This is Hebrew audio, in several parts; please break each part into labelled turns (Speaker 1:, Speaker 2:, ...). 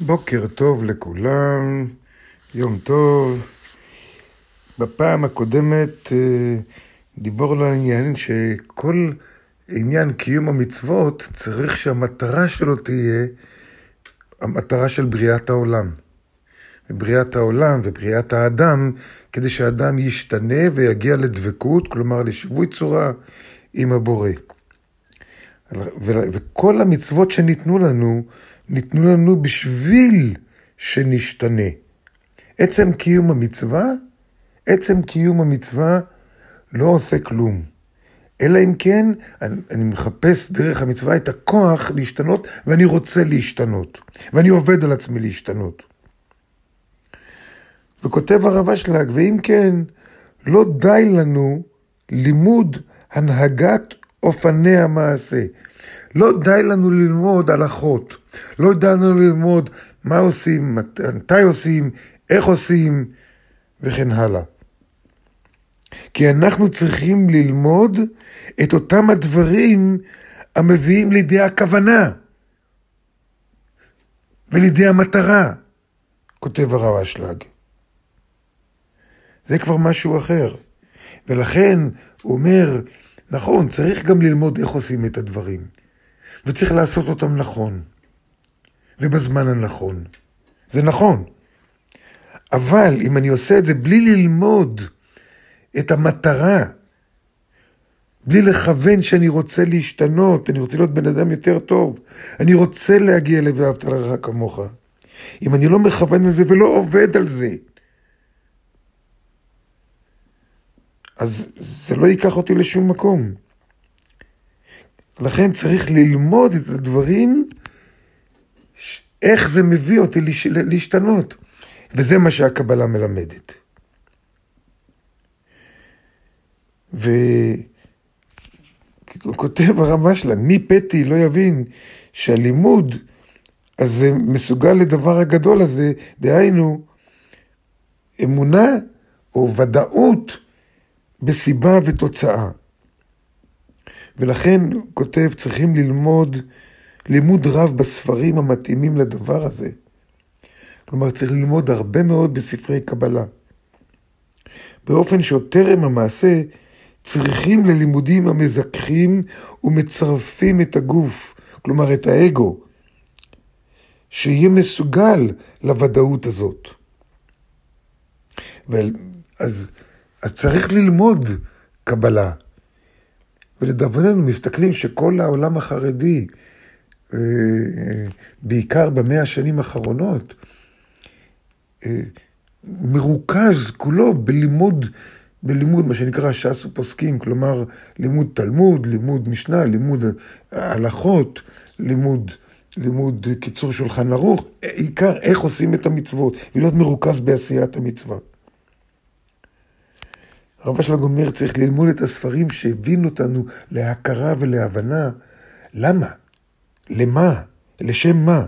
Speaker 1: בוקר טוב לכולם, יום טוב. בפעם הקודמת אה, דיברנו על העניין שכל עניין קיום המצוות צריך שהמטרה שלו תהיה המטרה של בריאת העולם. בריאת העולם ובריאת האדם, כדי שהאדם ישתנה ויגיע לדבקות, כלומר לשיווי צורה עם הבורא. וכל המצוות שניתנו לנו, ניתנו לנו בשביל שנשתנה. עצם קיום המצווה, עצם קיום המצווה לא עושה כלום. אלא אם כן, אני, אני מחפש דרך המצווה את הכוח להשתנות, ואני רוצה להשתנות. ואני עובד על עצמי להשתנות. וכותב הרב אשלג, ואם כן, לא די לנו לימוד הנהגת אופני המעשה. לא די לנו ללמוד הלכות, לא די לנו ללמוד מה עושים, מתי עושים, איך עושים, וכן הלאה. כי אנחנו צריכים ללמוד את אותם הדברים המביאים לידי הכוונה ולידי המטרה, כותב הרב אשלג. זה כבר משהו אחר. ולכן הוא אומר, נכון, צריך גם ללמוד איך עושים את הדברים. וצריך לעשות אותם נכון. ובזמן הנכון. זה נכון. אבל אם אני עושה את זה בלי ללמוד את המטרה, בלי לכוון שאני רוצה להשתנות, אני רוצה להיות בן אדם יותר טוב, אני רוצה להגיע ל"ואהבת לרעך כמוך". אם אני לא מכוון לזה ולא עובד על זה, אז זה לא ייקח אותי לשום מקום. לכן צריך ללמוד את הדברים, איך זה מביא אותי להשתנות. וזה מה שהקבלה מלמדת. וכותב הרב שלנו, מי פתי לא יבין שהלימוד הזה מסוגל לדבר הגדול הזה, דהיינו, אמונה או ודאות בסיבה ותוצאה. ולכן, כותב, צריכים ללמוד לימוד רב בספרים המתאימים לדבר הזה. כלומר, צריך ללמוד הרבה מאוד בספרי קבלה. באופן שעוד טרם המעשה צריכים ללימודים המזכחים ומצרפים את הגוף, כלומר את האגו, שיהיה מסוגל לוודאות הזאת. אז, אז צריך ללמוד קבלה. ולדברנו מסתכלים שכל העולם החרדי, אה, אה, בעיקר במאה השנים האחרונות, אה, מרוכז כולו בלימוד, בלימוד מה שנקרא ש"ס ופוסקים, כלומר לימוד תלמוד, לימוד משנה, לימוד הלכות, לימוד, לימוד קיצור שולחן ערוך, עיקר איך עושים את המצוות, ולהיות מרוכז בעשיית המצווה. הרב אשלג אומר, צריך ללמוד את הספרים שהבינו אותנו להכרה ולהבנה. למה? למה? לשם מה?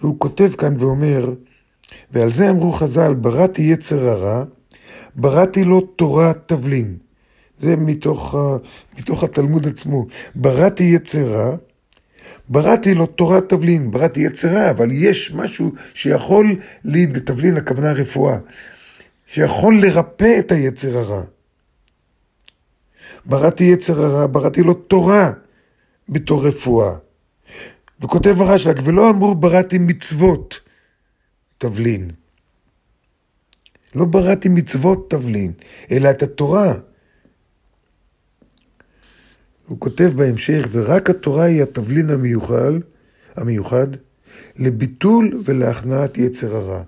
Speaker 1: והוא כותב כאן ואומר, ועל זה אמרו חז"ל, בראתי יצר הרע, בראתי לו תורת תבלין. זה מתוך, מתוך התלמוד עצמו. בראתי יצר רע, בראתי לו תורת תבלין. בראתי יצר רע, אבל יש משהו שיכול להיד, תבלין הכוונה רפואה. שיכול לרפא את היצר הרע. בראתי יצר הרע, בראתי לו תורה בתור רפואה. וכותב הרשל"ג, ולא אמרו בראתי מצוות תבלין. לא בראתי מצוות תבלין, אלא את התורה. הוא כותב בהמשך, ורק התורה היא התבלין המיוחד, המיוחד לביטול ולהכנעת יצר הרע.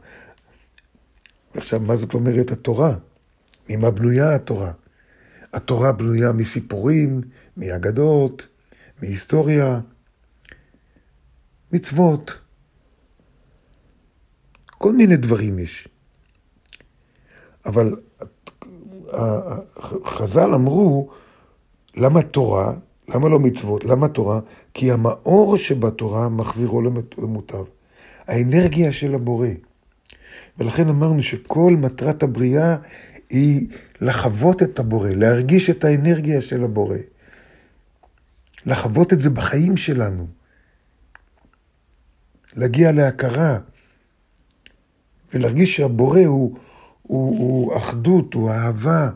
Speaker 1: עכשיו, מה זאת אומרת התורה? ממה בנויה התורה? התורה בנויה מסיפורים, מאגדות, מהיסטוריה, מצוות. כל מיני דברים יש. אבל חז"ל אמרו, למה תורה? למה לא מצוות? למה תורה? כי המאור שבתורה מחזירו למוטב. האנרגיה של הבורא. ולכן אמרנו שכל מטרת הבריאה היא לחוות את הבורא, להרגיש את האנרגיה של הבורא. לחוות את זה בחיים שלנו. להגיע להכרה ולהרגיש שהבורא הוא, הוא, הוא אחדות, הוא אהבה.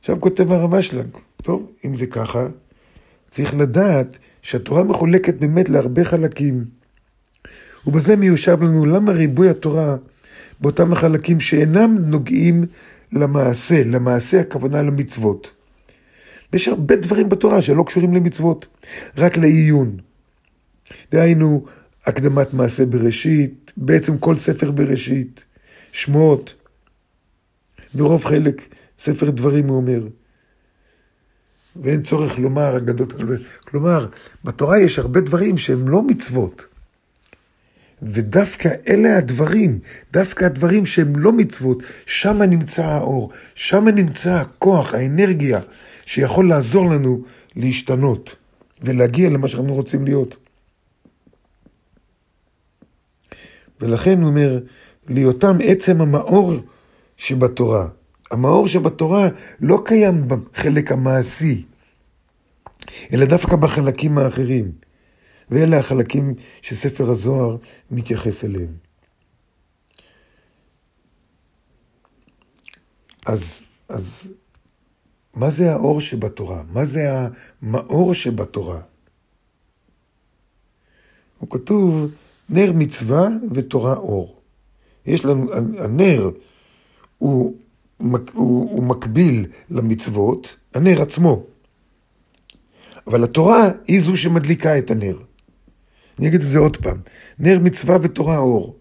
Speaker 1: עכשיו כותב הרב אשלג, טוב, אם זה ככה, צריך לדעת שהתורה מחולקת באמת להרבה חלקים. ובזה מיושב לנו למה ריבוי התורה באותם החלקים שאינם נוגעים למעשה, למעשה הכוונה למצוות. יש הרבה דברים בתורה שלא קשורים למצוות, רק לעיון. דהיינו, הקדמת מעשה בראשית, בעצם כל ספר בראשית, שמות, ברוב חלק ספר דברים הוא אומר. ואין צורך לומר אגדות, כלומר, בתורה יש הרבה דברים שהם לא מצוות. ודווקא אלה הדברים, דווקא הדברים שהם לא מצוות, שם נמצא האור, שם נמצא הכוח, האנרגיה, שיכול לעזור לנו להשתנות ולהגיע למה שאנחנו רוצים להיות. ולכן הוא אומר, להיותם עצם המאור שבתורה. המאור שבתורה לא קיים בחלק המעשי, אלא דווקא בחלקים האחרים. ואלה החלקים שספר הזוהר מתייחס אליהם. אז, אז מה זה האור שבתורה? מה זה המאור שבתורה? הוא כתוב נר מצווה ותורה אור. יש לנו, הנר הוא, הוא, הוא מקביל למצוות, הנר עצמו. אבל התורה היא זו שמדליקה את הנר. אני אגיד את זה עוד פעם. נר מצווה ותורה אור.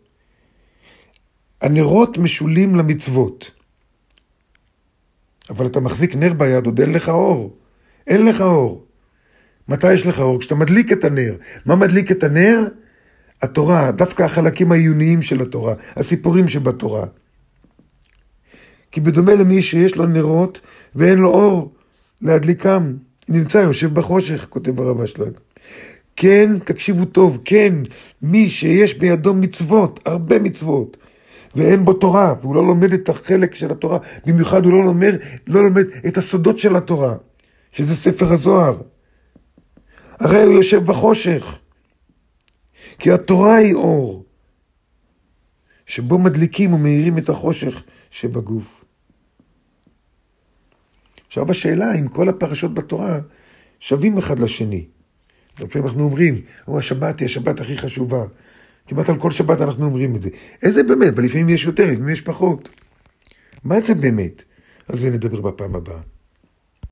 Speaker 1: הנרות משולים למצוות. אבל אתה מחזיק נר ביד, עוד אין לך אור. אין לך אור. מתי יש לך אור? כשאתה מדליק את הנר. מה מדליק את הנר? התורה, דווקא החלקים העיוניים של התורה, הסיפורים שבתורה. כי בדומה למי שיש לו נרות ואין לו אור להדליקם, נמצא יושב בחושך, כותב הרב אשלג. כן, תקשיבו טוב, כן, מי שיש בידו מצוות, הרבה מצוות, ואין בו תורה, והוא לא לומד את החלק של התורה, במיוחד הוא לא לומד, לא לומד את הסודות של התורה, שזה ספר הזוהר. הרי הוא יושב בחושך, כי התורה היא אור, שבו מדליקים ומאירים את החושך שבגוף. עכשיו השאלה אם כל הפרשות בתורה שווים אחד לשני. לפעמים אנחנו אומרים, או השבת היא השבת הכי חשובה. כמעט על כל שבת אנחנו אומרים את זה. איזה באמת? ולפעמים יש יותר, לפעמים יש פחות. מה זה באמת? על זה נדבר בפעם הבאה.